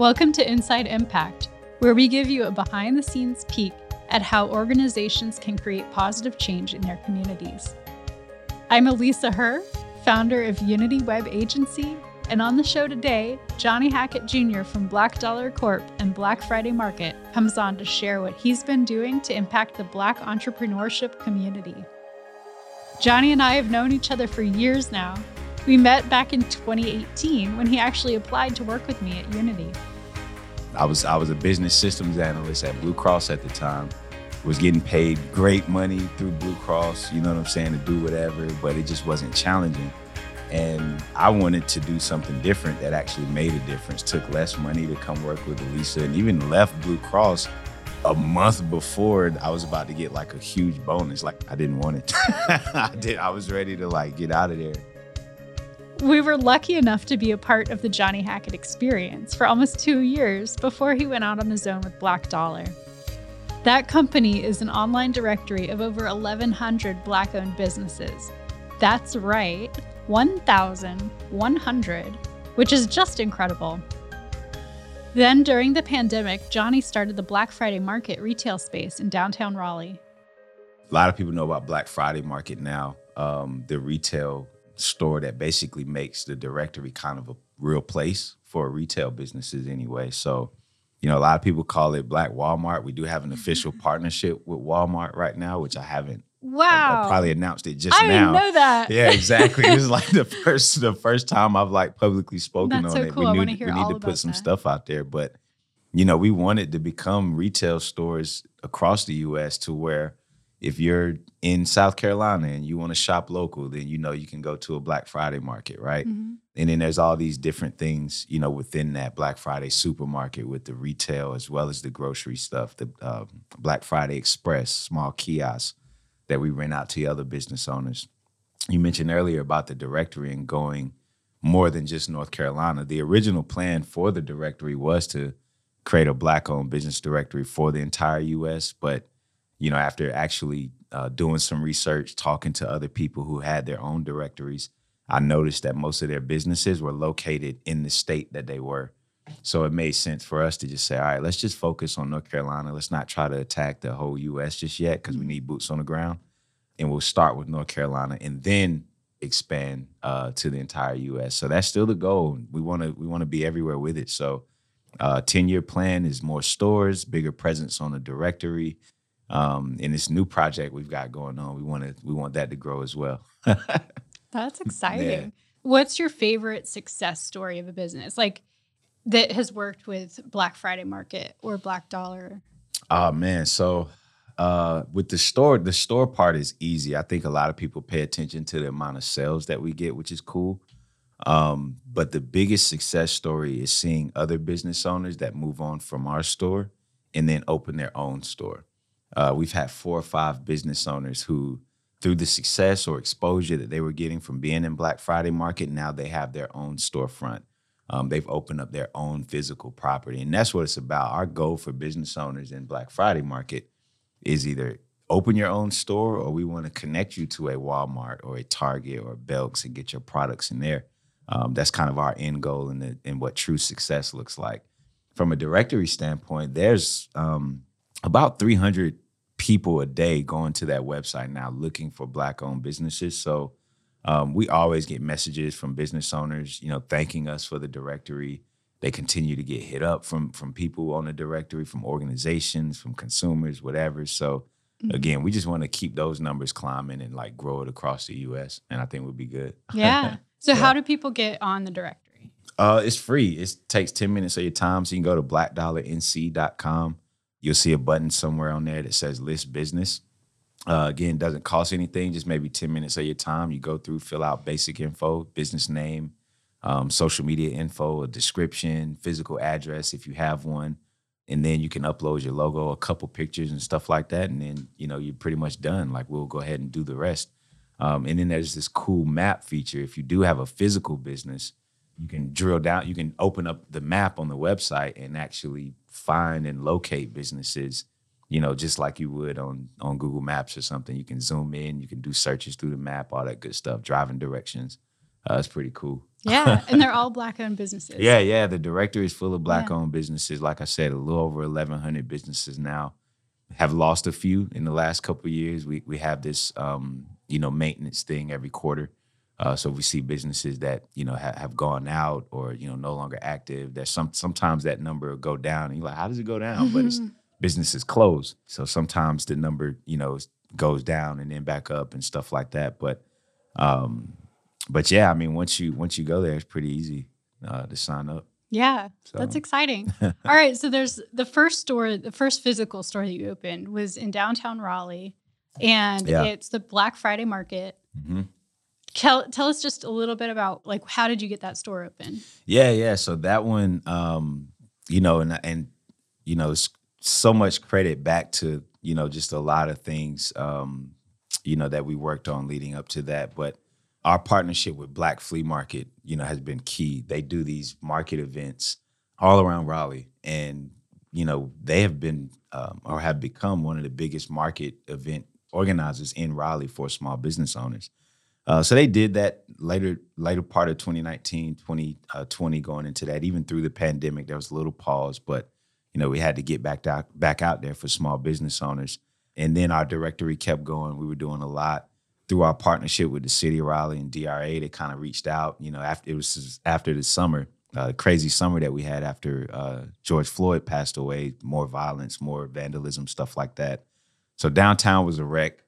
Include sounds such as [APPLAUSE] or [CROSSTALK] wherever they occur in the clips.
Welcome to Inside Impact, where we give you a behind the scenes peek at how organizations can create positive change in their communities. I'm Alisa Herr, founder of Unity Web Agency, and on the show today, Johnny Hackett Jr. from Black Dollar Corp and Black Friday Market comes on to share what he's been doing to impact the Black entrepreneurship community. Johnny and I have known each other for years now. We met back in 2018 when he actually applied to work with me at Unity. I was I was a business systems analyst at Blue Cross at the time. Was getting paid great money through Blue Cross, you know what I'm saying, to do whatever, but it just wasn't challenging. And I wanted to do something different that actually made a difference. Took less money to come work with Alisa and even left Blue Cross a month before I was about to get like a huge bonus. Like I didn't want it. [LAUGHS] I did I was ready to like get out of there. We were lucky enough to be a part of the Johnny Hackett experience for almost two years before he went out on his own with Black Dollar. That company is an online directory of over 1,100 Black owned businesses. That's right, 1,100, which is just incredible. Then, during the pandemic, Johnny started the Black Friday Market retail space in downtown Raleigh. A lot of people know about Black Friday Market now, um, the retail store that basically makes the directory kind of a real place for retail businesses anyway. So, you know, a lot of people call it Black Walmart. We do have an official [LAUGHS] partnership with Walmart right now, which I haven't. Wow! I, I probably announced it just I now. didn't know that. Yeah, exactly. it was [LAUGHS] like the first the first time I've like publicly spoken That's on so it. cool. We, knew, hear we need to put some that. stuff out there, but you know, we wanted to become retail stores across the U.S. to where if you're in South Carolina and you want to shop local, then you know you can go to a Black Friday market, right? Mhm. And then there's all these different things, you know, within that Black Friday supermarket with the retail as well as the grocery stuff, the uh, Black Friday Express, small kiosks that we rent out to other business owners. You mentioned earlier about the directory and going more than just North Carolina. The original plan for the directory was to create a black-owned business directory for the entire U.S., but you know, after actually uh, doing some research, talking to other people who had their own directories, I noticed that most of their businesses were located in the state that they were. So it made sense for us to just say, all right, let's just focus on North Carolina. Let's not try to attack the whole US just yet because we need boots on the ground. And we'll start with North Carolina and then expand uh, to the entire US. So that's still the goal. We want to we want to be everywhere with it. So uh 10 year plan is more stores, bigger presence on the directory. Um, and this new project we've got going on, we want to we want that to grow as well. [LAUGHS] That's exciting. Yeah. What's your favorite success story of a business like that has worked with Black Friday Market or Black Dollar? Oh man, so uh with the store, the store part is easy. I think a lot of people pay attention to the amount of sales that we get, which is cool. Um, but the biggest success story is seeing other business owners that move on from our store and then open their own store. Uh, we've had four or five business owners who, through the success or exposure that they were getting from being in Black Friday Market, now they have their own storefront. Um, they've opened up their own physical property, and that's what it's about. Our goal for business owners in Black Friday Market is either open your own store or we want to connect you to a Walmart or a Target or Belks and get your products in there. Um, that's kind of our end goal and and what true success looks like. From a directory standpoint, there's um, about 300 people a day going to that website now looking for black-owned businesses. So um, we always get messages from business owners, you know, thanking us for the directory. They continue to get hit up from from people on the directory, from organizations, from consumers, whatever. So again, we just want to keep those numbers climbing and like grow it across the U.S. And I think we'll be good. [LAUGHS] Yeah. So Yeah. how do people get on the directory? Uh, it's free. It takes 10 minutes of your time. So you can go to blackdollarnc.com. You'll see a button somewhere on there that says list business. Uh, again, doesn't cost anything, just maybe 10 minutes of your time. You go through, fill out basic info, business name, um, social media info, a description, physical address if you have one. And then you can upload your logo, a couple pictures and stuff like that. And then, you know, you're pretty much done. Like we'll go ahead and do the rest. Um, and then there's this cool map feature. If you do have a physical business, you can drill down, you can open up the map on the website and actually find and locate businesses, you know, just like you would on on Google Maps or something. You can zoom in, you can do searches through the map, all that good stuff, driving directions. Uh, it's pretty cool. Yeah, [LAUGHS] and they're all black owned businesses. Yeah, yeah. The directory is full of black Yeah. owned businesses. Like I said, a little over eleven hundred businesses now. Have lost a few in the last couple of years. We we have this um, you know maintenance thing every quarter. Uh, so we see businesses that you know ha- have gone out or you know no longer active. That some sometimes that number will go down, and you're like, how does it go down? But it's businesses close, so sometimes the number you know goes down and then back up and stuff like that. But um, but yeah, I mean once you once you go there, it's pretty easy uh, to sign up. Yeah, that's exciting. [LAUGHS] All right, so there's the first store, the first physical store that you opened was in downtown Raleigh, and Yeah. it's the Black Friday Market. Mhm. Tell, tell us just a little bit about like how did you get that store open? Yeah, yeah. So that one, um, you know, and and you know, it's so much credit back to you know just a lot of things, um, you know, that we worked on leading up to that. But our partnership with Black Flea Market, you know, has been key. They do these market events all around Raleigh, and you know, they have been um, or have become one of the biggest market event organizers in Raleigh for small business owners. Uh, so they did that later later part of 2019, 2020 going into that. Even through the pandemic, there was a little pause, but you know we had to get back out back out there for small business owners. And then our directory kept going. We were doing a lot through our partnership with the city of Raleigh and DRA. They kind of reached out. You know, after it was after the summer, uh, crazy summer that we had after uh, George Floyd passed away. More violence, more vandalism, stuff like that. So downtown was a wreck.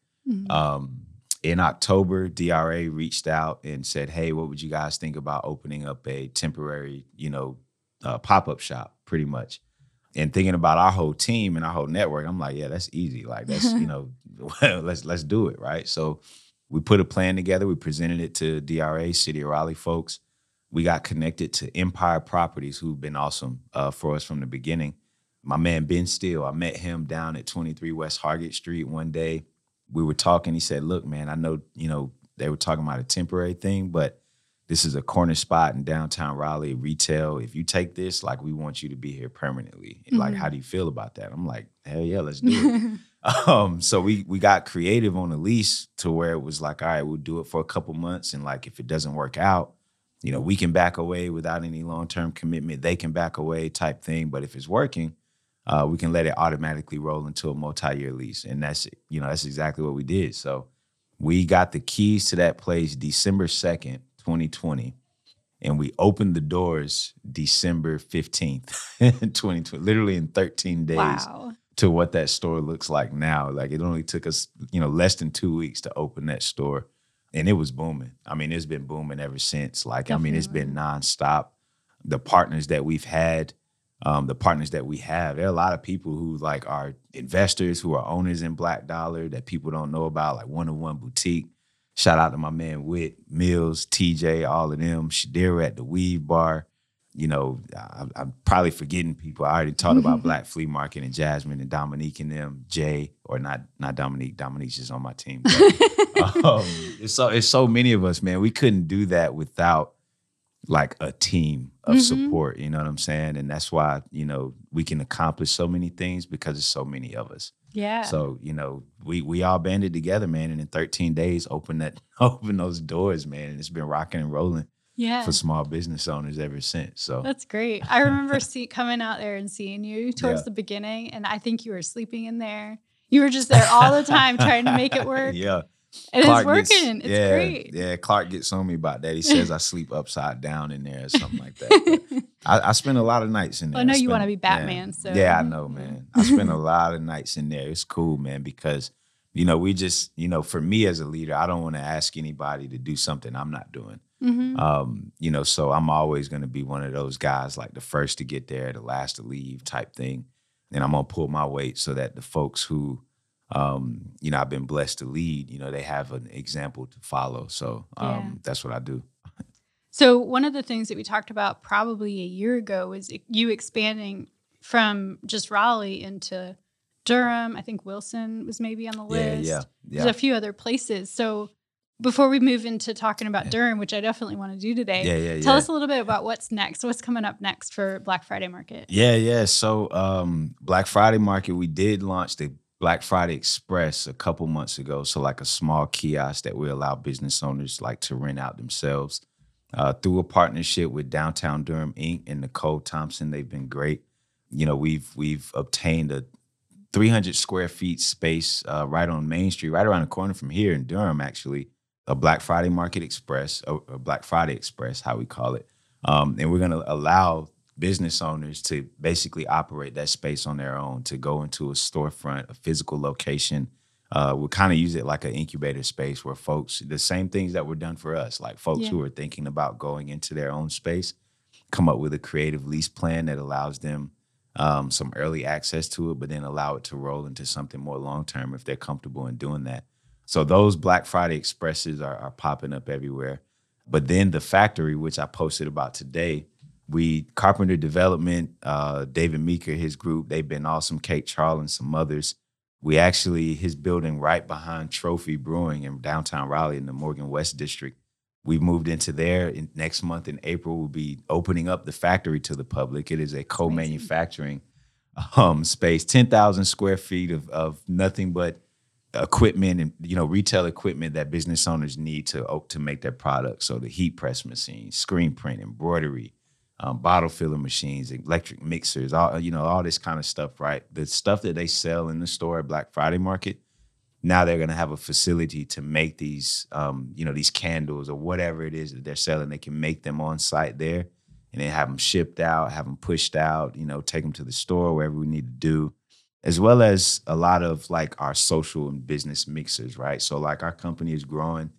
Um, in October, DRA reached out and said, "Hey, what would you guys think about opening up a temporary, you know, uh, pop up shop, pretty much?" And thinking about our whole team and our whole network, I'm like, "Yeah, that's easy. Like, that's you [LAUGHS] know, [LAUGHS] let's let's do it, right?" So we put a plan together. We presented it to DRA, City of Raleigh folks. We got connected to Empire Properties, who've been awesome uh, for us from the beginning. My man Ben Steele, I met him down at 23 West Hargett Street one day we were talking. He said, "Look, man, I know you know they were talking about a temporary thing, but this is a corner spot in downtown Raleigh, retail. If you take this, like, we want you to be here permanently. Like, Mhm. how do you feel about that?" I'm like, "Hell yeah, let's do it." [LAUGHS] um, so we we got creative on the lease to where it was like, all right, we'll do it for a couple months, and like if it doesn't work out, you know, we can back away without any long term commitment. They can back away, type thing. But if it's working, uh, we can let it automatically roll into a multi-year lease, and that's you know that's exactly what we did. So we got the keys to that place December second, twenty twenty, and we opened the doors December fifteenth, [LAUGHS] twenty twenty, literally in thirteen days wow. to what that store looks like now. Like it only took us you know less than two weeks to open that store, and it was booming. I mean, it's been booming ever since. Like I mean, it's been nonstop. The partners that we've had um, the partners that we have. There are a lot of people who like are investors who are owners in Black Dollar that people don't know about, like One on One Boutique. Shout out to my man Whit Mills, TJ, all of them. Shadira at the Weave Bar. You know, I, I'm probably forgetting people. I already talked about [LAUGHS] Black Flea Market and Jasmine and Dominique and them. Jay, or not not Dominique. Dominique's just on my team. But, [LAUGHS] um, it's so it's so many of us, man. We couldn't do that without like a team of Mhm. support. You know what I'm saying? And that's why you know we can accomplish so many things because there's so many of us. Yeah. So you know we we all banded together, man, and in 13 days open that [LAUGHS] open those doors, man. And it's been rocking and rolling yeah. for small business owners ever since. So That's great. I remember see, coming out there and seeing you towards Yeah. the beginning, and I think you were sleeping in there. You were just there all the time trying to make it [LAUGHS] work. yeah, and Clark it's gets- working. it's yeah, great. Yeah, Clark gets on me about that. He says I sleep upside down in there or something like that. [LAUGHS] I, I spend a lot of nights in there. Well, I know you wanna be yeah. Batman, so- yeah, I know, man. I spend a lot of nights in there. It's cool, man, because you know we just you know for me as a leader, I don't want to ask anybody to do something I'm not doing. Mhm. Um, you know, so I'm always going to be one of those guys, like the first to get there, the last to leave, type thing. And I'm gonna pull my weight so that the folks who um, you know, I've been blessed to lead, you know, they have an example to follow. So um, Yeah. that's what I do. So one of the things that we talked about probably a year ago was you expanding from just Raleigh into Durham. I think Wilson was maybe on the Yeah, list. yeah, There's yeah. a few other places. So before we move into talking about Yeah. Durham, which I definitely want to do today, Yeah, yeah, tell yeah. us a little bit about what's next. What's coming up next for Black Friday Market? Yeah, yeah. So um Black Friday market, we did launch the Black Friday Express a couple months ago. So like a small kiosk that we allow business owners like to rent out themselves. uh, through a partnership with Downtown Durham Inc. and Nicole Thompson. They've been great. You know, we've we've obtained a 300 square feet space uh, right on Main Street, right around the corner from here in Durham, actually, a Black Friday Market Express, a, Black Friday Express, how we call it. Um, and we're going to allow business owners to basically operate that space on their own, to go into a storefront, a physical location. Uh, we'll kind of use it like an incubator space where folks, the same things that were done for us, like folks Yeah. who are thinking about going into their own space, come up with a creative lease plan that allows them um, some early access to it, but then allow it to roll into something more long term if they're comfortable in doing that. So those Black Friday expresses are, are popping up everywhere. But then the factory, which I posted about today, we Carpenter Development, uh, David Meeker, his group, they've been awesome. Kate Charles and some others. We actually his building right behind Trophy Brewing in downtown Raleigh in the Morgan West District. We've moved into there. In, next month in April, we'll be opening up the factory to the public. It is a co-manufacturing um, space, ten thousand square feet of of nothing but equipment and you know retail equipment that business owners need to oh, to make their products. So the heat press machine, screen print, embroidery, um, bottle filler machines, electric mixers, all you know all this kind of stuff. Right, the stuff that they sell in the store at Black Friday Market. Now they're to have a facility to make these, um, you know, these candles or whatever it is that they're selling. They can make them on site there, and then have them shipped out, have them pushed out. You know, take them to the store wherever we need to do as well as a lot of like our social and business mixers, right? So like our company is growing.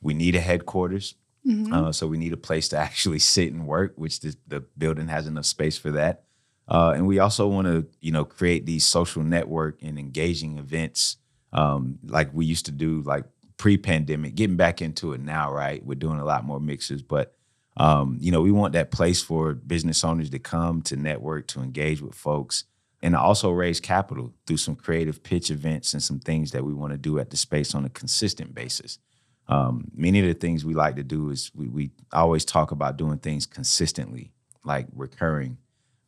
We need a headquarters. Mhm. Uh, so we need a place to [LAUGHS] actually sit and work, which the, the building has enough space for that. Uh, and we also want to, you know, create these social network and engaging events um, like we used to do like pre-pandemic, getting back into it now, right? We're doing a lot more mixes, but um, you know, we want that place for business owners to come to network, to engage with folks, and also raise capital through some creative pitch events and some things that we want to do at the space on a consistent basis. Um, many of the things we like to do is we, we always talk about doing things consistently, like recurring.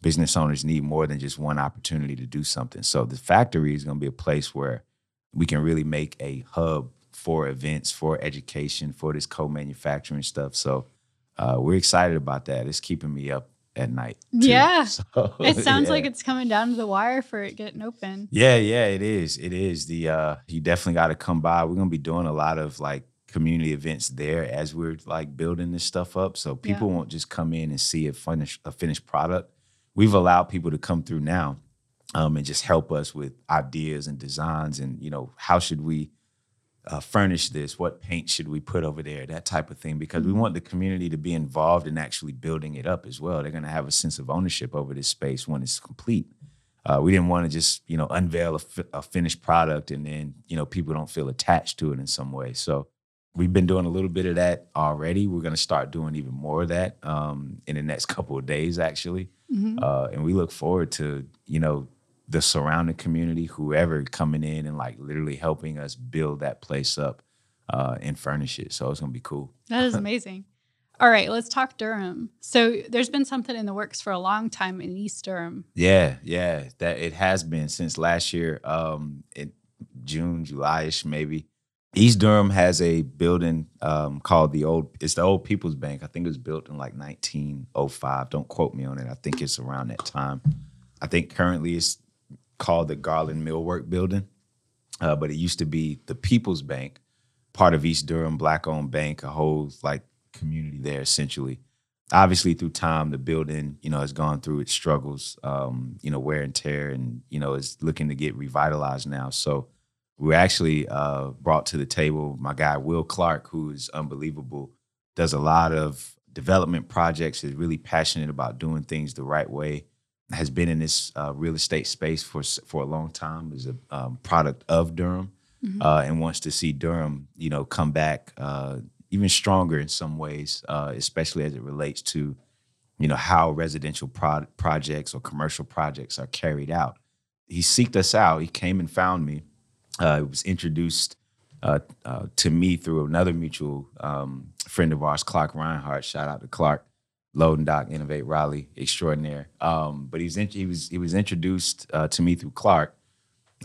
Business owners need more than just one opportunity to do something. So the factory is going to be a place where we can really make a hub for events, for education, for this co-manufacturing stuff. So uh, we're excited about that. It's keeping me up at night. too. Yeah. [LAUGHS] So, It [LAUGHS] sounds yeah. like it's coming down to the wire for it getting open. Yeah, yeah, it is. It is. The uh you definitely got to come by. We're going to be doing a lot of like community events there as we're like building this stuff up. So people won't just come in and see a finished a finished product. We've allowed people to come through now um and just help us with ideas and designs and you know, how should we uh, furnish this? What paint should we put over there? That type of thing, because we want the community to be involved in actually building it up as well. They're going to have a sense of ownership over this space when it's complete. Uh, we didn't want to just you know unveil a, fi- a finished product and then you know people don't feel attached to it in some way. So we've been doing a little bit of that already. We're going to start doing even more of that um, in the next couple of days, actually. Mhm. Uh, and we look forward to you know the surrounding community, whoever coming in and like literally helping us build that place up uh, and furnish it. So it's gonna be cool. That is [LAUGHS] amazing. All right, let's talk Durham. So there's been something in the works for a long time in East Durham. Yeah, yeah, that it has been since last year, um, in June, July-ish, maybe. East Durham has a building um, called the old. It's the Old People's Bank. I think it was built in like 1905. Don't quote me on it. I think it's around that time. I think currently it's called the Garland Millwork Building, uh, but it used to be the People's Bank, part of East Durham, black-owned bank, a whole like community there essentially obviously through time the building you know has gone through its struggles um you know wear and tear and you know is looking to get revitalized now so we're actually uh brought to the table my guy will clark who is unbelievable does a lot of development projects is really passionate about doing things the right way has been in this uh, real estate space for for a long time is a um, product of durham Mhm. uh, and wants to see Durham, you know, come back uh, even stronger in some ways, uh, especially as it relates to, you know, how residential pro- projects or commercial projects are carried out. He seeked us out. He came and found me. Uh, it was introduced uh, uh, to me through another mutual um, friend of ours, Clark Reinhardt. Shout out to Clark. Loading Dock Innovate Raleigh extraordinaire. Um, but he was in, he was he was introduced uh, to me through Clark,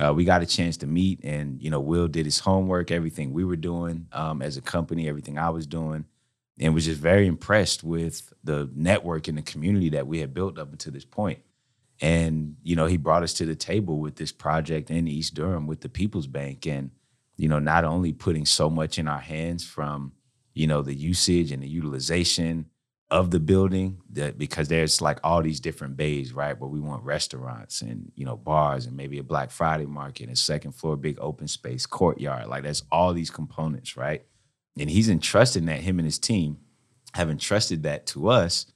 uh, we got a chance to meet and you know will did his homework everything we were doing um, as a company everything i was doing and was just very impressed with the network and the community that we had built up until this point. And, you know, he brought us to the table with this project in East Durham with the People's Bank. And, you know, not only putting so much in our hands from, you know, the usage and the utilization of the building that because there's like all these different bays, right? Where we want restaurants and, you know, bars and maybe a Black Friday market and second floor, big open space, courtyard. Like there's all these components, right? And he's entrusting that him and his team have entrusted that to us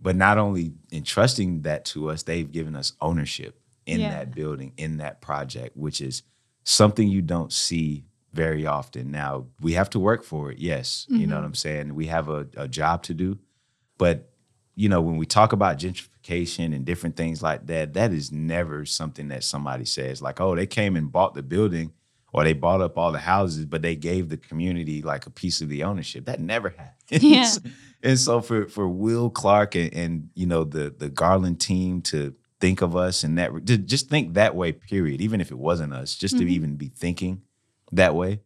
but not only entrusting that to us, they've given us ownership in yeah. that building, in that project, which is something you don't see very often. Now, we have to work for it, yes. Mm-hmm. You know mm-hmm. what I'm saying? We have a, a job to do. But, you know, when we talk about gentrification and different things like that, that is never something that somebody says, like, oh, they came and bought the building or they bought up all the houses, but they gave the community like a piece of the ownership. That never [LAUGHS] happens. Yeah. And so for for Will Clark and, and, you know the the Garland team to think of us and that to just think that way. Period. Even if it wasn't us, just mm-hmm. to even be thinking that way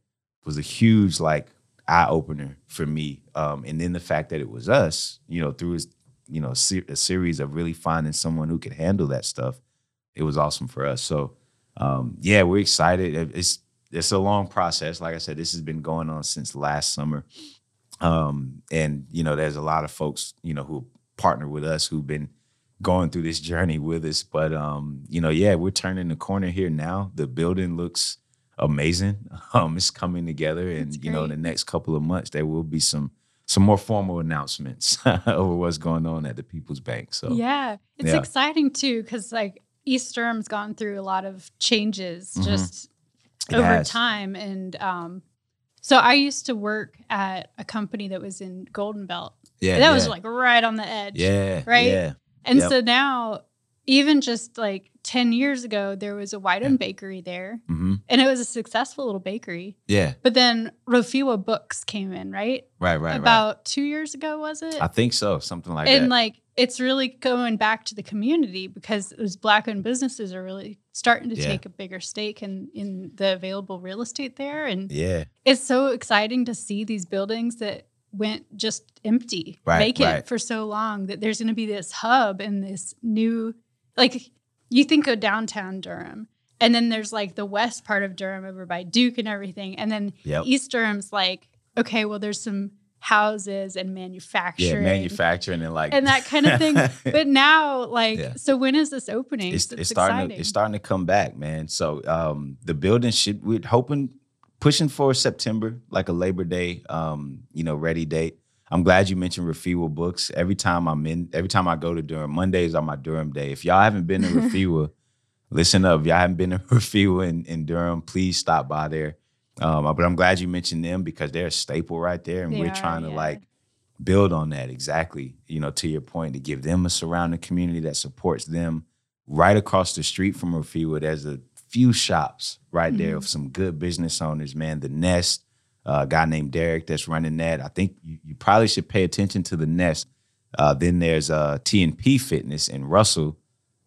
was a huge like eye opener for me. Um, and then the fact that it was us, you know, through his, you know, a series of really finding someone who could handle that stuff, it was awesome for us. So um, yeah, we're excited. It's it's a long process. Like I said, this has been going on since last summer. Um, and you know, there's a lot of folks, you know, who partner with us who've been going through this journey with us. But um, you know, yeah, we're turning the corner here now. The building looks amazing. [LAUGHS] Um, it's coming together, and you know, in the next couple of months, there will be some some more formal announcements [LAUGHS] over what's going on at the People's Bank. So yeah, it's yeah. exciting too because like East Durham's gone through a lot of changes mm-hmm. just it over has. time. And um, so I used to work at a company that was in Golden Belt. Yeah. that yeah. was like right on the edge. Yeah. Right. Yeah. And yep. so now, even just like 10 years ago, there was a white owned yeah. bakery there. Mm-hmm. And it was a successful little bakery. Yeah. But then Rofhiwa Books came in, right? Right, right, About right. two years ago, was it? I think so. Something like and that. And like, it's really going back to the community because those black owned businesses are really starting to yeah. take a bigger stake in in the available real estate there and yeah it's so exciting to see these buildings that went just empty right, vacant right. for so long that there's going to be this hub and this new like you think of downtown Durham and then there's like the west part of Durham over by Duke and everything and then yep. East Durham's like okay well there's some houses and manufacturing. Yeah, manufacturing and like and that kind of thing. [LAUGHS] but now, like, yeah. so when is this opening? It's, it's, it's starting. To, it's starting to come back, man. So um, the building should. We're hoping, pushing for September, like a Labor Day, um, you know, ready date. I'm glad you mentioned Rofhiwa Books. Every time I'm in, every time I go to Durham, Mondays are my Durham day. If y'all haven't been to [LAUGHS] Rofhiwa, listen up. If y'all haven't been to [LAUGHS] Rofhiwa in, in Durham, please stop by there. Um, but I'm glad you mentioned them because they're a staple right there, and they we're are, trying to yeah. like build on that exactly. You know, to your point, to give them a surrounding community that supports them. Right across the street from Rofhiwa, there's a few shops right mm-hmm. there of some good business owners. Man, the Nest, a guy named Derek that's running that. I think you, you probably should pay attention to the Nest. Uh, then there's uh, TNP Fitness in Russell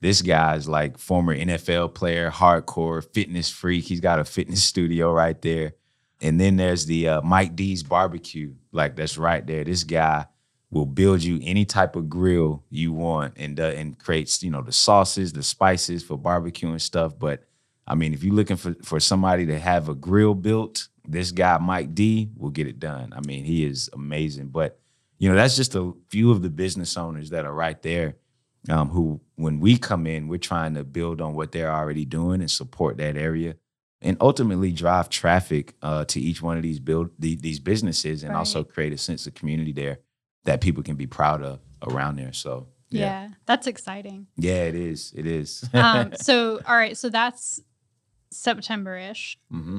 this guy's like former NFL player, hardcore fitness freak. He's got a fitness [LAUGHS] studio right there. And then there's the uh, Mike D's barbecue, like that's right there. This guy will build you any type of grill you want and uh, and creates you know the sauces, the spices for barbecue and stuff. But I mean, if you're looking for for somebody to have a grill built, this guy Mike D will get it done. I mean, he is amazing. But you know, that's just a few of the business owners that are right there um, who, when we come in, we're trying to build on what they're already doing and support that area, and ultimately drive traffic uh, to each one of these build the, these businesses, and right. also create a sense of community there that people can be proud of around there. So yeah, yeah that's exciting. Yeah, it is. It is. um, [LAUGHS] so all right, so that's September ish. Mm-hmm.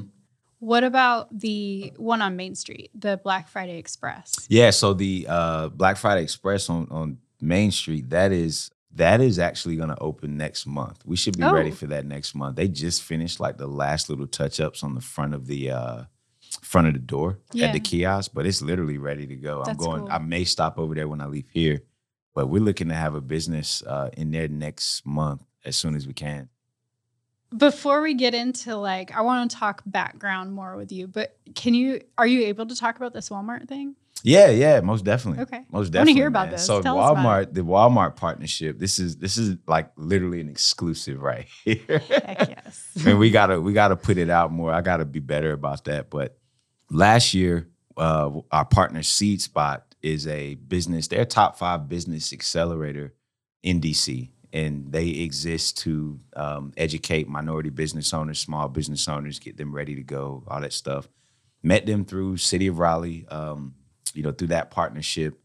What about the one on Main Street, the Black Friday Express? Yeah, so the uh, Black Friday Express on on Main Street, that is that is actually going to open next month. We should be oh. ready for that next month. They just finished like the last little touch ups on the front of the uh, front of the door yeah. at the kiosk, but it's literally ready to go. That's I'm going. Cool. I may stop over there when I leave here, but we're looking to have a business uh, in there next month as soon as we can. Before we get into like, I want to talk background more with you, but can you? Are you able to talk about this Walmart thing? Yeah, yeah, most definitely. Okay. most I wanna definitely. hear about man. this. So Tell Walmart, the Walmart partnership. This is this is like literally an exclusive right [LAUGHS] here. Heck yes. and we gotta we gotta put it out more. I gotta be better about that. But last year, uh, our partner Seed Spot is a business. They're top five business accelerator in DC, and they exist to um, educate minority business owners, small business owners, get them ready to go, all that stuff. Met them through City of Raleigh, um, you know, through that partnership.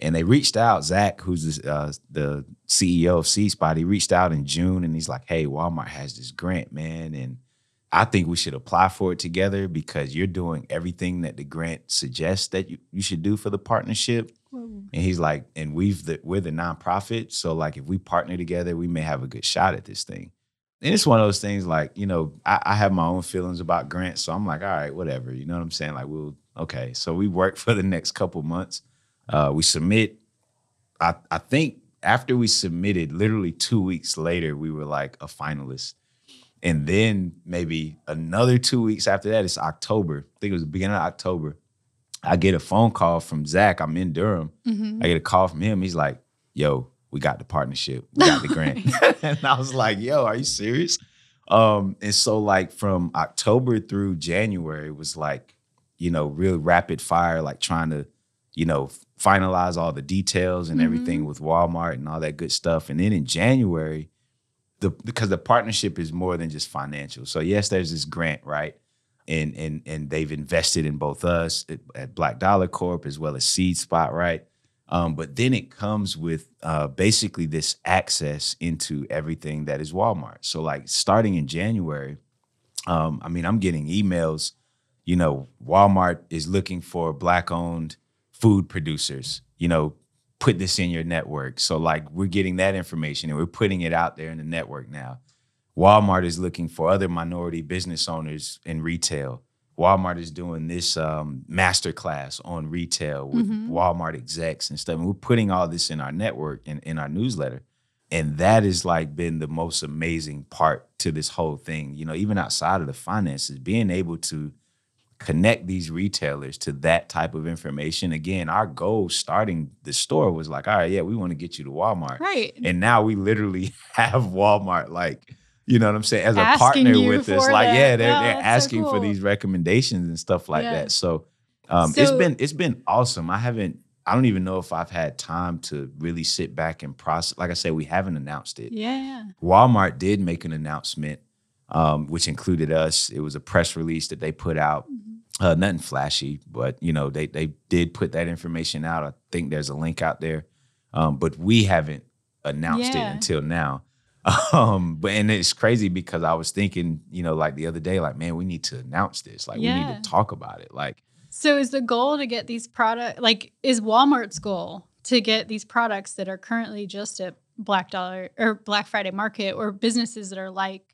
And they reached out, Zach, who's the, uh, the CEO of Seed Spot, he reached out in June and he's like, hey, Walmart has this grant, man. And I think we should apply for it together because you're doing everything that the grant suggests that you, you should do for the partnership. And he's like, and we've the, we're the nonprofit, so like if we partner together, we may have a good shot at this thing. And it's one of those things like you know I, I have my own feelings about grants, so I'm like, all right, whatever. You know what I'm saying? Like we'll okay. So we work [LAUGHS] for the next couple months. Uh, we submit. I I think after we submitted, literally two weeks later, we were like a finalist. And then maybe another two weeks after that, it's October. I think it was the beginning of October. I get a phone call from Zach. I'm in Durham. Mhm. I get a call from him. He's like, "Yo, we got the partnership. We got the grant." [LAUGHS] [LAUGHS] and I was like, "Yo, are you serious?" Um, and so like from October through January was like, you know, real rapid fire, like trying to, you know, finalize all the details and everything with Walmart and all that good stuff. And then in January, the because the partnership is more than just financial. So yes, there's this grant, right? And and and they've invested in both us at, Black Dollar Corp as well as Seed Spot, right? Um, but then it comes with uh, basically this access into everything that is Walmart. So like starting in January, um, I mean, I'm getting emails. You know, Walmart is looking for black-owned food producers. You know, put this in your network. So like we're getting that information and we're putting it out there in the network now. Walmart is looking for other minority business owners in retail. Walmart is doing this um, master class on retail with Mhm. Walmart execs and stuff. And we're putting all this in our network and in our newsletter. And that has like been the most amazing part to this whole thing. You know, even outside of the finances, being able to connect these retailers to that type of information. Again, our goal starting the store was like, all right, yeah, we want to get you to Walmart. Right. And now we literally [LAUGHS] have Walmart like, you know what I'm saying, as a partner with us. Like, that. yeah, they're they're that's so asking for these recommendations and stuff like Yeah. that. So um it's So- been it's been awesome. I haven't I don't even know if I've had time to really sit back and process. Like I said, we haven't announced it. Yeah. Walmart did make an announcement, um, which included us. It was a press release that they put out. Mm-hmm. Uh, nothing flashy, but you know they they did put that information out. I think there's a link out there, um, but we haven't announced Yeah. it until now. [LAUGHS] Um, but and it's crazy because I was thinking, you know, like the other day, like man, we need to announce this. Like we need to talk about it. Like So is the goal to get these product like is Walmart's goal to get these products that are currently just at Black Dollar or Black Friday Market or businesses that are like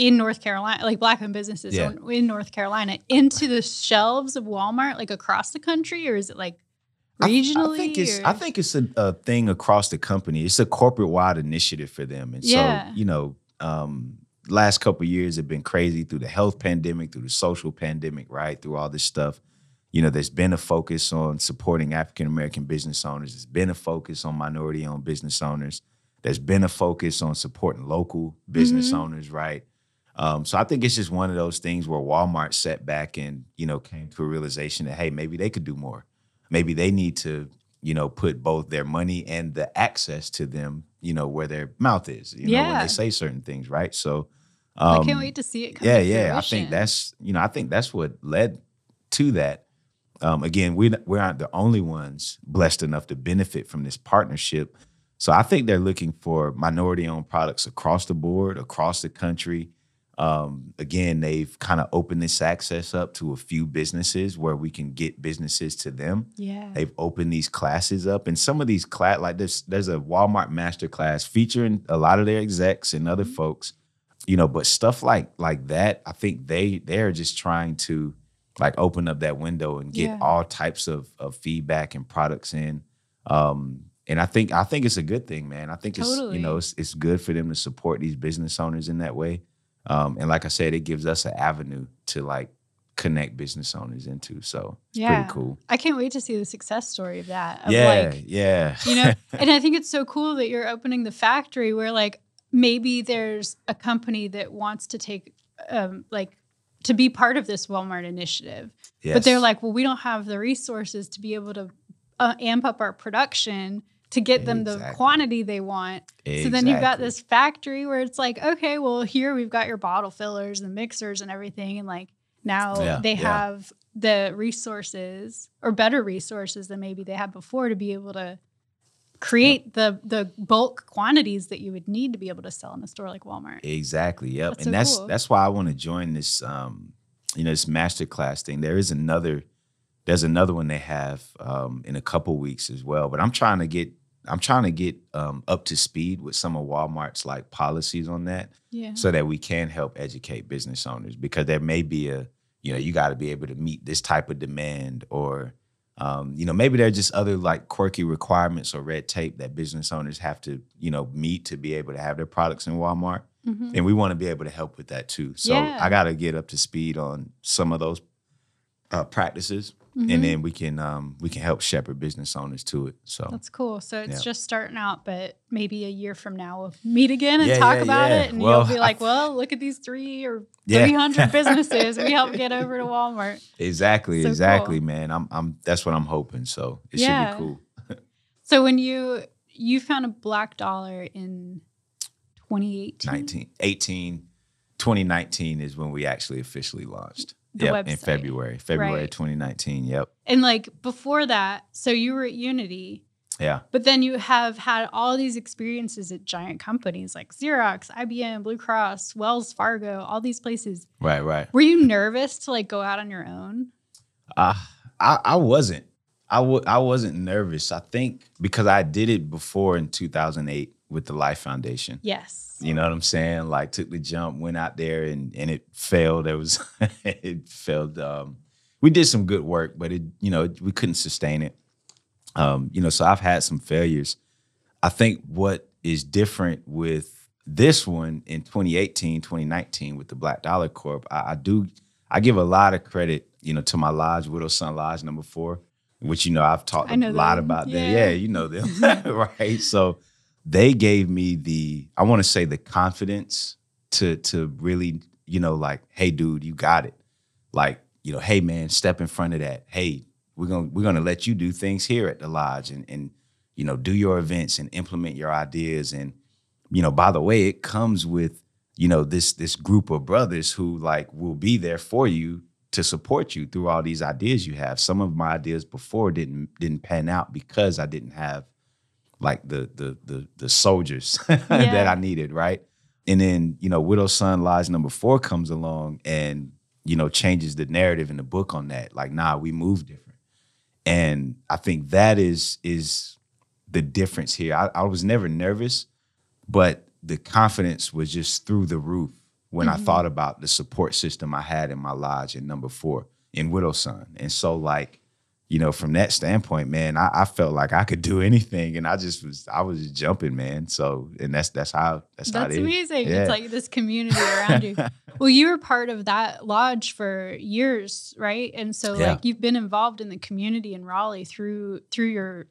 in North Carolina, like black owned businesses Yeah. in- North Carolina into the shelves of Walmart like across the country or is it like regionally? I, think it's or- I think it's a, a thing across the company. It's a corporate wide initiative for them, and Yeah. so you know, um, last couple of years have been crazy through the health pandemic, through the social pandemic, right? Through all this stuff. You know, there's been a focus on supporting African American business owners. There's been a focus on minority owned business owners. There's been a focus on supporting local business Mhm. owners, right? Um, so I think it's just one of those things where Walmart sat back and you know came to a realization that hey, maybe they could do more. Maybe they need to you know put both their money and the access to them, you know, where their mouth is. You know, when they say certain things, right? So I um, can't wait to see it come yeah, yeah. I think that's you know I think that's what led to that. Um, again, we we aren't the only ones blessed enough to benefit from this partnership. So I think they're looking for minority-owned products across the board, across the country. Um, again, they've kind of opened this access up to a few businesses where we can get businesses to them. Yeah. They've opened these classes up, and some of these class, like there's there's a Walmart master class featuring a lot of their execs and Mm-hmm. other folks, you know. But stuff like like that, I think they they're just trying to like open up that window and get Yeah. all types of of feedback and products in. Um, and I think I think it's a good thing, man. I think it's you know it's it's good for them to support these business owners in that way. Um, and like I said, it gives us an avenue to like connect business owners into. So it's Yeah. pretty cool. I can't wait to see the success story of that. Of Yeah, like, yeah. you know, [LAUGHS] and I think it's so cool that you're opening the factory where like maybe there's a company that wants to take um like to be part of this Walmart initiative. But they're like, well, we don't have the resources to be able to uh, amp up our production to get them the quantity they want. So then you've got this factory where it's like, okay, well, here we've got your bottle fillers and mixers and everything. And like now Yeah, they yeah. have the resources or better resources than maybe they had before to be able to create the the bulk quantities that you would need to be able to sell in a store like Walmart. Exactly. Yep. That's and so that's cool. that's why I want to join this um, you know, this masterclass thing. There is another there's another one they have um in a couple weeks as well. But I'm trying to get I'm trying to get um up to speed with some of Walmart's like policies on that Yeah. so that we can help educate business owners because there may be a you know, you got to be able to meet this type of demand or um, you know, maybe there are just other like quirky requirements or red tape that business owners have to, you know, meet to be able to have their products in Walmart Mhm. and we want to be able to help with that too. So Yeah. I got to get up to speed on some of those uh, practices, Mhm. and then we can um, we can help shepherd business owners to it. So That's cool. So it's Yeah. just starting out, but maybe a year from now we'll [LAUGHS] meet again and Yeah, talk yeah, about it. And Well, you'll be like, well, look at these three or Yeah. 300 [LAUGHS] businesses we helped get over to Walmart. exactly, So exactly, cool. man. I'm I'm that's what I'm hoping. So it should be cool. [LAUGHS] So when you you found a black dollar in 2018, 19, 18, 2019 is when we actually officially launched. The yep, in. February, February Right. 2019. Yep. and like before that, so you were at Unity, Yeah. but then you have had all these experiences at giant companies like Xerox, IBM, Blue Cross, Wells Fargo, all these places. Right. Right. Were you nervous to like go out on your own? Uh, I I wasn't. I w- I wasn't nervous. I think because I did it before in 2008 with the Life Foundation. Yes. You know what I'm saying? Like took the jump, went out there and and it failed. It was [LAUGHS] it failed. Um, we did some good work, but it you know we couldn't sustain it. Um, you know, so I've had some failures. I think what is different with this one in 2018, 2019 with the Black Dollar Corp, I, I do I give a lot of credit, you know, to my lodge, Widow Son Lodge number four, which you know I've talked I a lot them. about them. Yeah. Yeah, you know them, [LAUGHS] [LAUGHS] right? So they gave me the I want to say the confidence to to really, you know, like, hey, dude, you got it. Like, you know, hey man, step in front of that. Hey, we're gonna we're gonna let you do things here at the lodge and and you know do your events and implement your ideas and you know by the way it comes with you know this this group of brothers who like will be there for you to support you through all these ideas you have some of my ideas before didn't didn't pan out because i didn't have like the the the, the soldiers [LAUGHS] that i needed right? And then you know widow son lies number four comes along and you know changes the narrative in the book on that. Like nah we move different. And i think that is is the difference here. I, I was never nervous but the confidence was just through the roof when I Mhm. thought about the support system I had in my lodge in number four in Widow Son. And so like, you know, from that standpoint, man, I, I felt like I could do anything and I just was I was just jumping, man. So and that's that's how that's, how That's it is. amazing. Yeah. It's like this community around you. [LAUGHS] Well, you were part of that lodge for years, right? And so Yeah. like you've been involved in the community in Raleigh through through your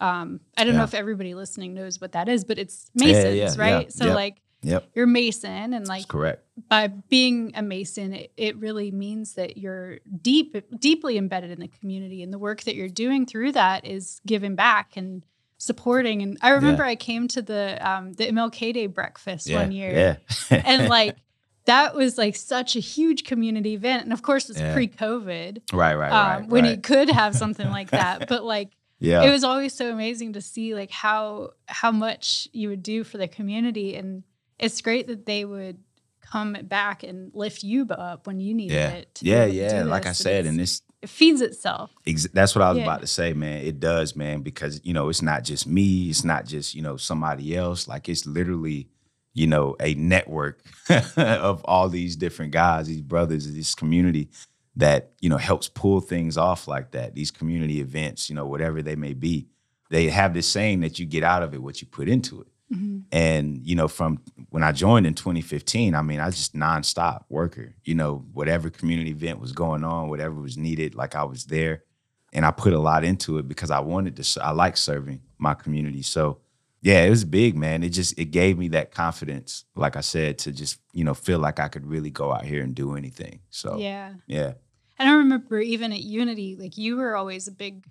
um I don't know if everybody listening knows what that is, but it's Yeah, masons, yeah, right? yeah, So like Yep. you're Mason and like That's correct. by being a Mason, it, it really means that you're deep, deeply embedded in the community, and the work that you're doing through that is giving back and supporting. And I remember I came to the um, the MLK Day breakfast Yeah. one year, Yeah. and [LAUGHS] like that was like such a huge community event. And of course, it's Yeah. pre-COVID right, right, um, right. when right. you could have [LAUGHS] something like that, but like yeah. it was always so amazing to see like how how much you would do for the community and it's great that they would come back and lift you up when you needed yeah. it Yeah, yeah. Like I said, and this it feeds itself Ex- that's what I was Yeah. about to say, man. It does, man, because you know it's not just me. It's not just you know somebody else. Like it's literally, you know, a network [LAUGHS] of all these different guys, these brothers, this community that you know helps pull things off like that. These community events, you know, whatever they may be, they have this saying that you get out of it what you put into it. Mm-hmm. And you know, from when I joined in 2015, I mean, I was just nonstop worker. You know, whatever community event was going on, whatever was needed, like I was there, and I put a lot into it because I wanted to. I like serving my community, so yeah, it was big, man. It just it gave me that confidence, like I said, to just you know feel like I could really go out here and do anything. So Yeah. yeah, And I remember even at Unity, like you were always a big,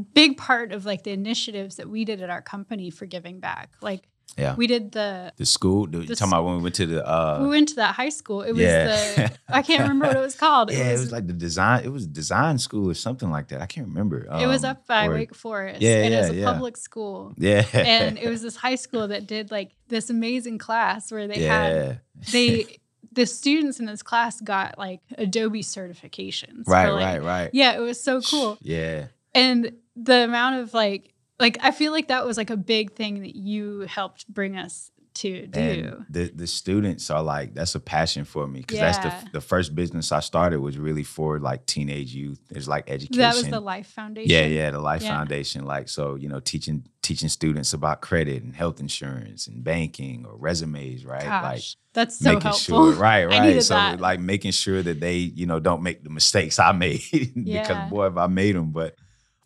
big part of like the initiatives that we did at our company for giving back. Like yeah. we did the, the school, the, you The talking about when we went to the uh, we went to that high school. It was yeah. the, I can't remember what it was called. [LAUGHS] yeah, it was like the design. It was design school or something like that. I can't remember. it was Um, up by or- Wake Forest. Yeah, and it was a yeah. public school. Yeah, and [LAUGHS] it was this high school that did like this amazing class where they had they the students in this class got like Adobe certifications. for, right, like- right, right. Yeah, it was so cool. Yeah, And the amount of like like I feel like that was like a big thing that you helped bring us to do. and the the students are like that's a passion for me because that's the the first business I started was really for like teenage youth. It's like education. that was the Life Foundation. Yeah, yeah, the Life Yeah. Foundation. Like so, you know, teaching teaching students about credit and health insurance and banking or resumes, right? Gosh, Like that's so making helpful. sure, [LAUGHS] right, right. So that. like making sure that they, you know, don't make the mistakes I made [LAUGHS] Yeah. because boy, if I made them. But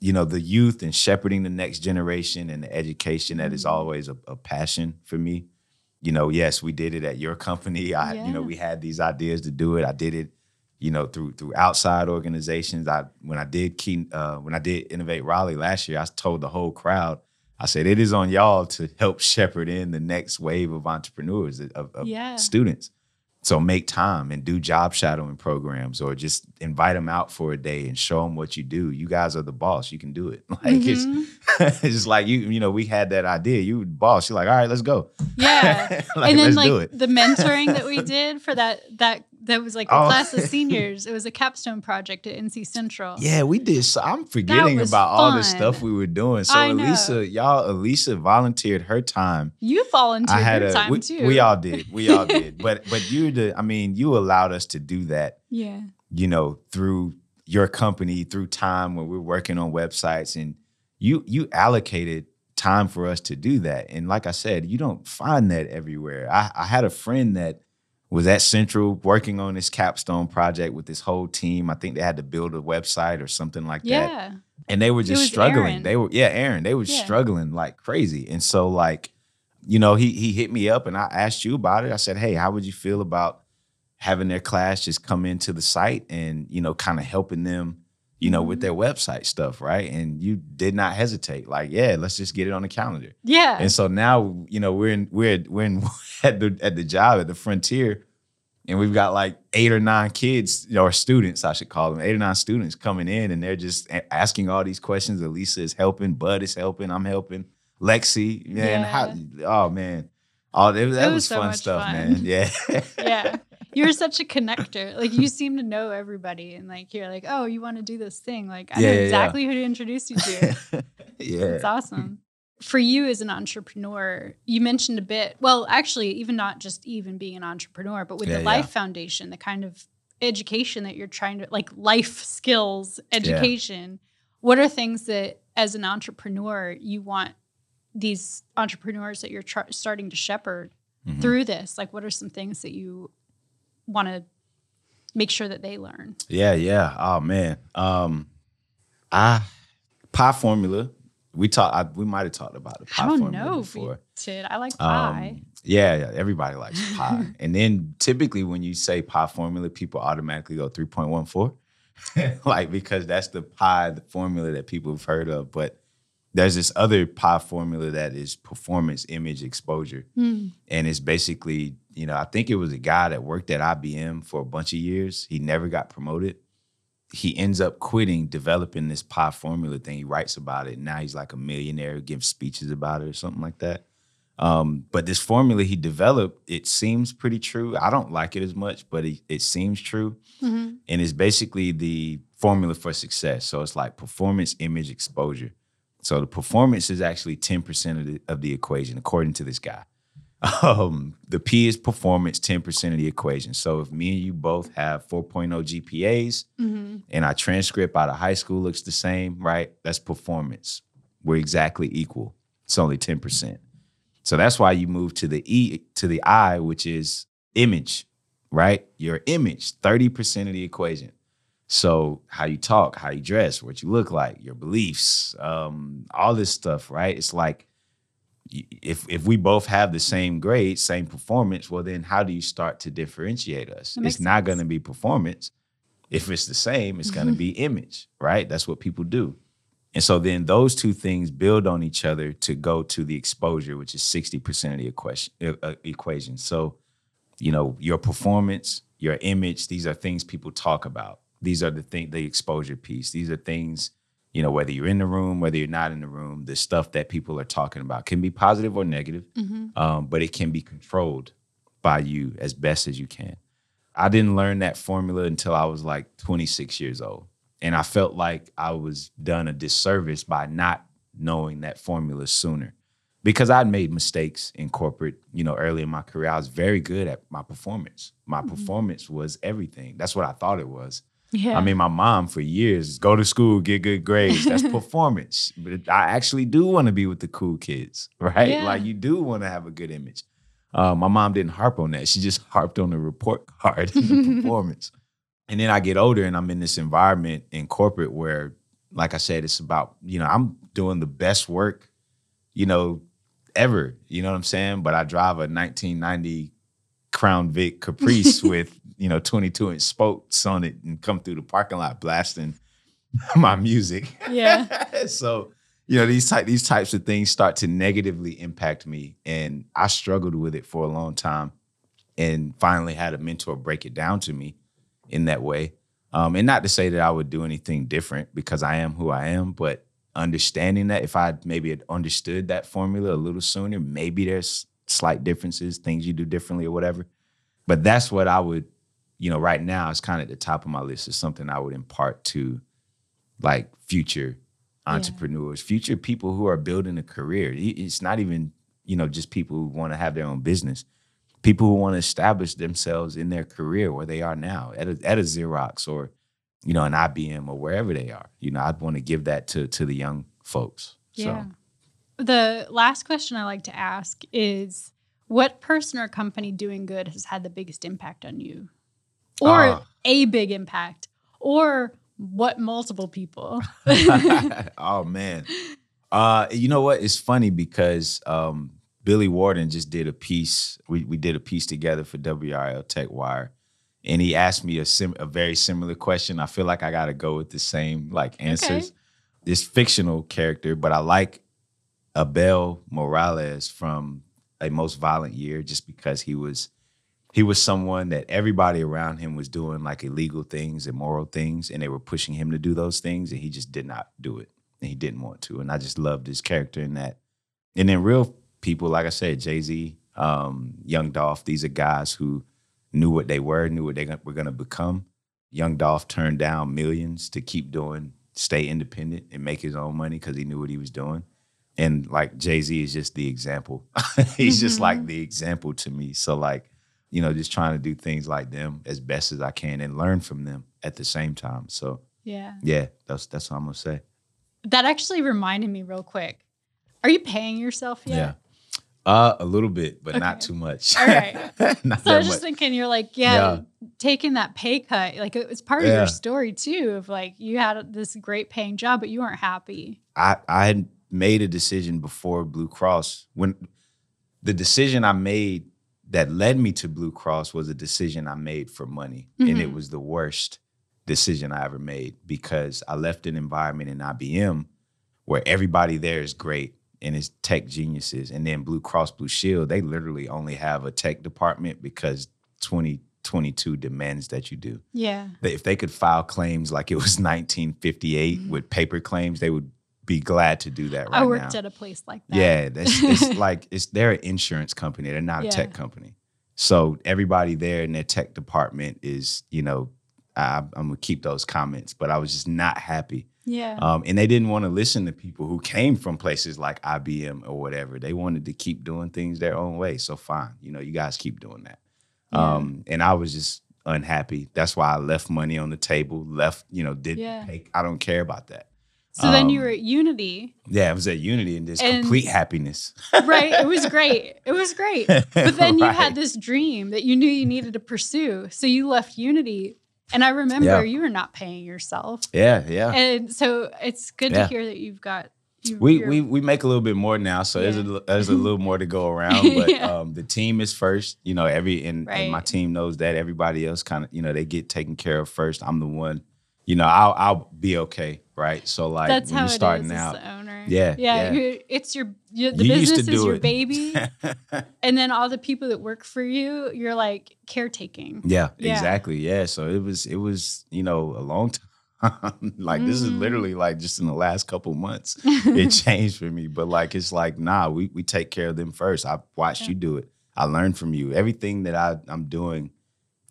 you know, the youth and shepherding the next generation and the education that is Mhm. always a, a passion for me. You know, yes, we did it at your company. [LAUGHS] I, you know, we had these ideas to do it. I did it, you know, through through outside organizations. I when I did key, uh, when I did innovate Raleigh last year, I told the whole crowd. I said it is on y'all to help shepherd in the next wave of entrepreneurs of, of Yeah. students. So make time and do job shadowing programs, or just invite them out for a day and show them what you do. You guys are the boss. You can do it. [LAUGHS] Like Mhm. it's, [LAUGHS] it's just like you. You know, we had that idea. You were the boss. You're like, all right, let's go. Yeah. [LAUGHS] like, and then like the mentoring that we did for that that that was like a Oh. class of [LAUGHS] seniors. It was a capstone project at NC Central. Yeah, we did. So I'm forgetting about all the stuff we were doing. So I know. Alisa, y'all, Alisa volunteered her time. You volunteered I had your a. time we, too. we all did. We all [LAUGHS] did. But but you the. I mean, you allowed us to do that. Yeah. You know, through your company, through time when we're working on websites, and you you allocated time for us to do that. And like I said, you don't find that everywhere. I, I had a friend that was at Central working on this capstone project with this whole team. I think they had to build a website or something like that Yeah. and they were just struggling. Aaron. They were yeah, Aaron. They were Yeah. struggling like crazy. And so like, you know, he he hit me up and I asked you about it. I said, "Hey, how would you feel about having their class just come into the site and, you know, kind of helping them, you know, with Mhm. their website stuff, right?" And you did not hesitate. Like, "Yeah, let's just get it on the calendar." Yeah. And so now, you know, we're in we're we're in [LAUGHS] at the at the job at the frontier, and we've got like eight or nine kids or students, I should call them, eight or nine students coming in, and they're just asking all these questions. Alisa is helping, Bud is helping, I'm helping, Lexi, man, how, oh man, oh that, that was was, fun stuff, fun. man. [LAUGHS] Yeah, yeah. You're such a connector. Like you seem to know everybody and like you're like, "Oh, you want to do this thing?" Like I Yeah, know yeah, yeah. exactly who to introduce you to. [LAUGHS] yeah, It's awesome. For you as an entrepreneur, you mentioned a bit, well, actually, even not just even being an entrepreneur, but with Yeah, the. Life Foundation, the kind of education that you're trying to like life skills education. What are things that as an entrepreneur you want these entrepreneurs that you're tr- starting to shepherd Mhm. through this? Like, what are some things that you want to make sure that they learn? Yeah, yeah. Oh man. Um I pie formula. We talked we might have talked about the pie I don't formula know if we before. did. I like pie. Um, yeah, yeah, everybody likes [LAUGHS] pie. and then typically when you say pie formula, people automatically go 3.14. [LAUGHS] like because that's the pie, the formula that people have heard of. But there's this other pie formula that is performance image exposure. Hmm. And it's basically, you know, I think it was a guy that worked at IBM for a bunch of years. He never got promoted. He ends up quitting, developing this pie formula thing. He writes about it. Now he's like a millionaire, gives speeches about it or something like that. Um, but this formula he developed, it seems pretty true. I don't like it as much, but it, it seems true. Mhm. And it's basically the formula for success. So it's like performance, image, exposure. So the performance is actually 10% of the, of the equation, according to this guy. Um, the P is performance, 10% of the equation. So if me and you both have 4.0 GPAs Mhm. and our transcript out of high school looks the same, right? That's performance. We're exactly equal. It's only 10%. So that's why you move to the E to the I, which is image, right? Your image, 30% of the equation. So how you talk, how you dress, what you look like, your beliefs, um, all this stuff, right? It's like if if we both have the same grade, same performance, well then how do you start to differentiate us? It's not going to be performance. If it's the same, it's going to be image, right? That's what people do. And so then those two things build on each other to go to the exposure, which is 60% of the equation. Uh, equation. So, you know, your performance, your image, these are things people talk about. These are the thing, the exposure piece. These are things, you know, whether you're in the room, whether you're not in the room, the stuff that people are talking about can be positive or negative, mm-hmm. um, but it can be controlled by you as best as you can. I didn't learn that formula until I was like 26 years old. And I felt like I was done a disservice by not knowing that formula sooner. Because I'd made mistakes in corporate, you know, early in my career. I was very good at my performance. My mm-hmm. performance was everything. That's what I thought it was. Yeah. I mean, my mom for years go to school, get good grades. That's [LAUGHS] performance. But I actually do want to be with the cool kids, [LAUGHS] right? Yeah. Like you do want to have a good image. Uh, my mom didn't harp on that. She just [LAUGHS] harped on the report card and the performance. And then I get older and I'm in this environment in corporate where, like I said, it's about, you know, I'm doing the best work, you know, ever. You know what I'm saying? But I drive a 1990 Crown Vic Caprice with, you know, 22 inch spokes on it and come through the parking lot blasting [LAUGHS] my music. Yeah. [LAUGHS] so, you know, these type these types of things start to negatively impact me. And I struggled with it for a long time and finally had a mentor break it down to me in that way. Um, and not to say that I would do anything different because I am who I am, but understanding that if I maybe had understood that formula a little sooner, maybe there's slight differences, things you do differently or whatever. But that's what I would, you know, right now it's kind of at the top of my list is something I would impart to like future entrepreneurs, yeah. future people who are building a career. It's not even, you know, just people who want to have their own business people who want to establish themselves in their career where they are now at a, at a Xerox or you know an IBM or wherever they are. You know, I'd want to give that to to the young folks. Yeah. So. The last question I like to ask is what person or company doing good has had the biggest impact on you? Or uh, a big impact or what multiple people? [LAUGHS] [LAUGHS] oh man. Uh, you know what? It's funny because um, Billy Warden just did a piece. We we did a piece together for WRAL Tech Wire, and he asked me a sim, a very similar question. I feel like I got to go with the same like answers. Okay. This fictional character, but I like Abel Morales from A Most Violent Year just because he was he was someone that everybody around him was doing like illegal things, immoral things, and they were pushing him to do those things, and he just did not do it, and he didn't want to. And I just loved his character in that. And then real people, like I said, Jay Z, um, Young Dolph, these are guys who knew what they were, knew what they were going to become. Young Dolph turned down millions to keep doing, stay independent and make his own money because he knew what he was doing. And like Jay Z is just the example. [LAUGHS] He's mm-hmm. just like mm-hmm. the example to me. So like, you know, just trying to do things like them as best as I can and learn from them at the same time. So yeah, yeah, that's that's what I'm gonna say. That actually reminded me real quick. Are you paying yourself yet? Yeah. Uh, a little bit, but okay. not too much. All right. [LAUGHS] so I was just much. thinking, you're like, yeah, yeah, taking that pay cut, like it was part of your story too, of like you had this great paying job, but you weren't happy. I I had made a decision before Blue Cross when the decision I made that led me to Blue Cross was a decision I made for money, mm-hmm. and it mm-hmm. was the worst decision I ever made because I left an environment in IBM where everybody there is great and is tech geniuses. And then Blue Cross Blue Shield, they literally only have a tech department because 2022 demands that you do. Yeah. If they could file claims like it was [LAUGHS] 1958 mm-hmm. with paper claims, they would be glad to do that right I worked now. at a place like that. Yeah, that's it's [LAUGHS] like it's they're an insurance company. They're not a tech company. So everybody there in their tech department is, you know, I, am gonna keep those comments, but I was just not happy yeah. Um, and they didn't want to listen to people who came from places like IBM or whatever. They wanted to keep doing things their own way. So fine, you know, you guys keep doing that. Yeah. Um, and I was just unhappy. That's why I left money on the table, left, you know, did yeah. pay, I don't care about that. So then you Um, were at Unity, Yeah, it was at Unity and just And- complete happiness. right? It was [LAUGHS] great. It was great. [LAUGHS] But then you had this dream that you knew you needed to pursue. So you left Unity. And I remember Yeah. you were not paying yourself. Yeah, yeah. And so it's good Yeah. to hear that you've got you, we, we we make a little bit more now, so there's a there's a little more to go [LAUGHS] around. But Yeah. um, the team is first. You know, every and, and my team knows that. Everybody else kind of you know they get taken care of first. I'm the one. You know, I'll I'll be okay, right? So like that's when how you're it starting out, the owner. Yeah, yeah. yeah. It's your you, the You business is your it. baby, [LAUGHS] and then all the people that work for you, you're like caretaking. Yeah, Yeah. exactly. Yeah. So it was it was, you know, a long [LAUGHS] time. like this is Mhm. literally like just in the last couple months [LAUGHS] it changed for me. But like it's like, nah, we we take care of them first. I watched Yeah. you do it. I learned from you. Everything that I, I'm doing,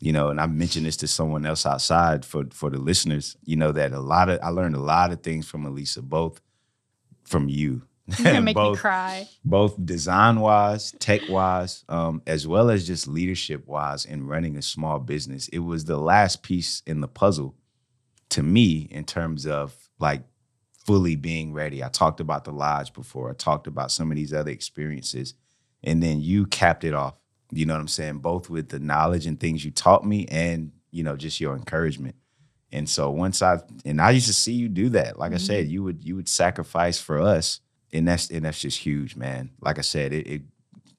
you know, and I mentioned this to someone else outside for for the listeners, you know, that a lot of I learned a lot of things from Alisa, both from you. You're [LAUGHS] make me both cry. both design wise, tech wise, um, as well as just leadership wise in running a small business. It was the last piece in the puzzle to me in terms of like fully being ready. I talked about the lodge before, I talked about some of these other experiences, and then you capped it off. You know what I'm saying? Both with the knowledge and things you taught me and, you know, just your encouragement. And so once I and I used to see you do that. Like I mm-hmm. said, you would you would sacrifice for us and that's and that's just huge, man. Like I said, it, it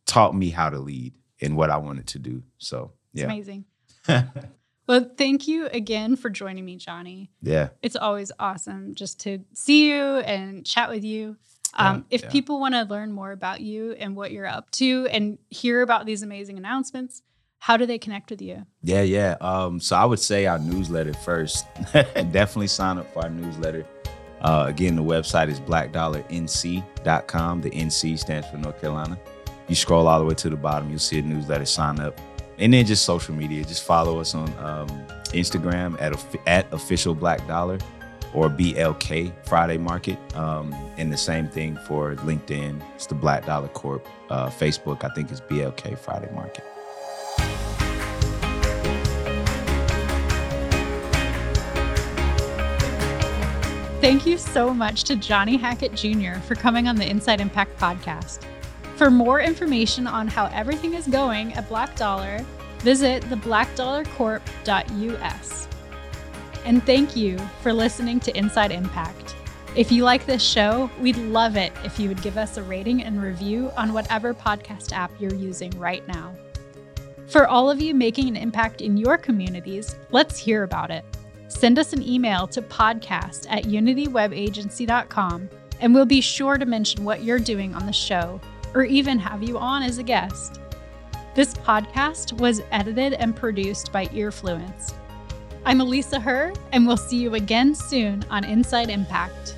taught me how to lead and what I wanted to do. So It's yeah, amazing. [LAUGHS] well, thank you again for joining me, Johnny. yeah, It's always awesome just to see you and chat with you. Um, Yeah, if yeah. people want to learn more about you and what you're up to and hear about these amazing announcements, how do they connect with you? yeah, yeah. Um, so I would say our newsletter first. [LAUGHS] Definitely sign up for our newsletter. Uh, again, the website is blackdollarnc.com. The NC stands for North Carolina. You scroll all the way to the bottom, you'll see a newsletter. Sign up, and then just social media. Just follow us on um, Instagram at at official Black Dollar or BLK Friday Market. Um, and the same thing for LinkedIn. It's the Black Dollar Corp. Uh, Facebook, I think, is BLK Friday Market. Thank you so much to Johnny Hackett Jr. for coming on the Inside Impact podcast. For more information on how everything is going at Black Dollar, visit theblackdollarcorp.us. And thank you for listening to Inside Impact. If you like this show, we'd love it if you would give us a rating and review on whatever podcast app you're using right now. For all of you making an impact in your communities, let's hear about it. Send us an email to podcast at unitywebagency.com and we'll be sure to mention what you're doing on the show or even have you on as a guest. This podcast was edited and produced by Earfluence. I'm Alisa Herr, and we'll see you again soon on Inside Impact.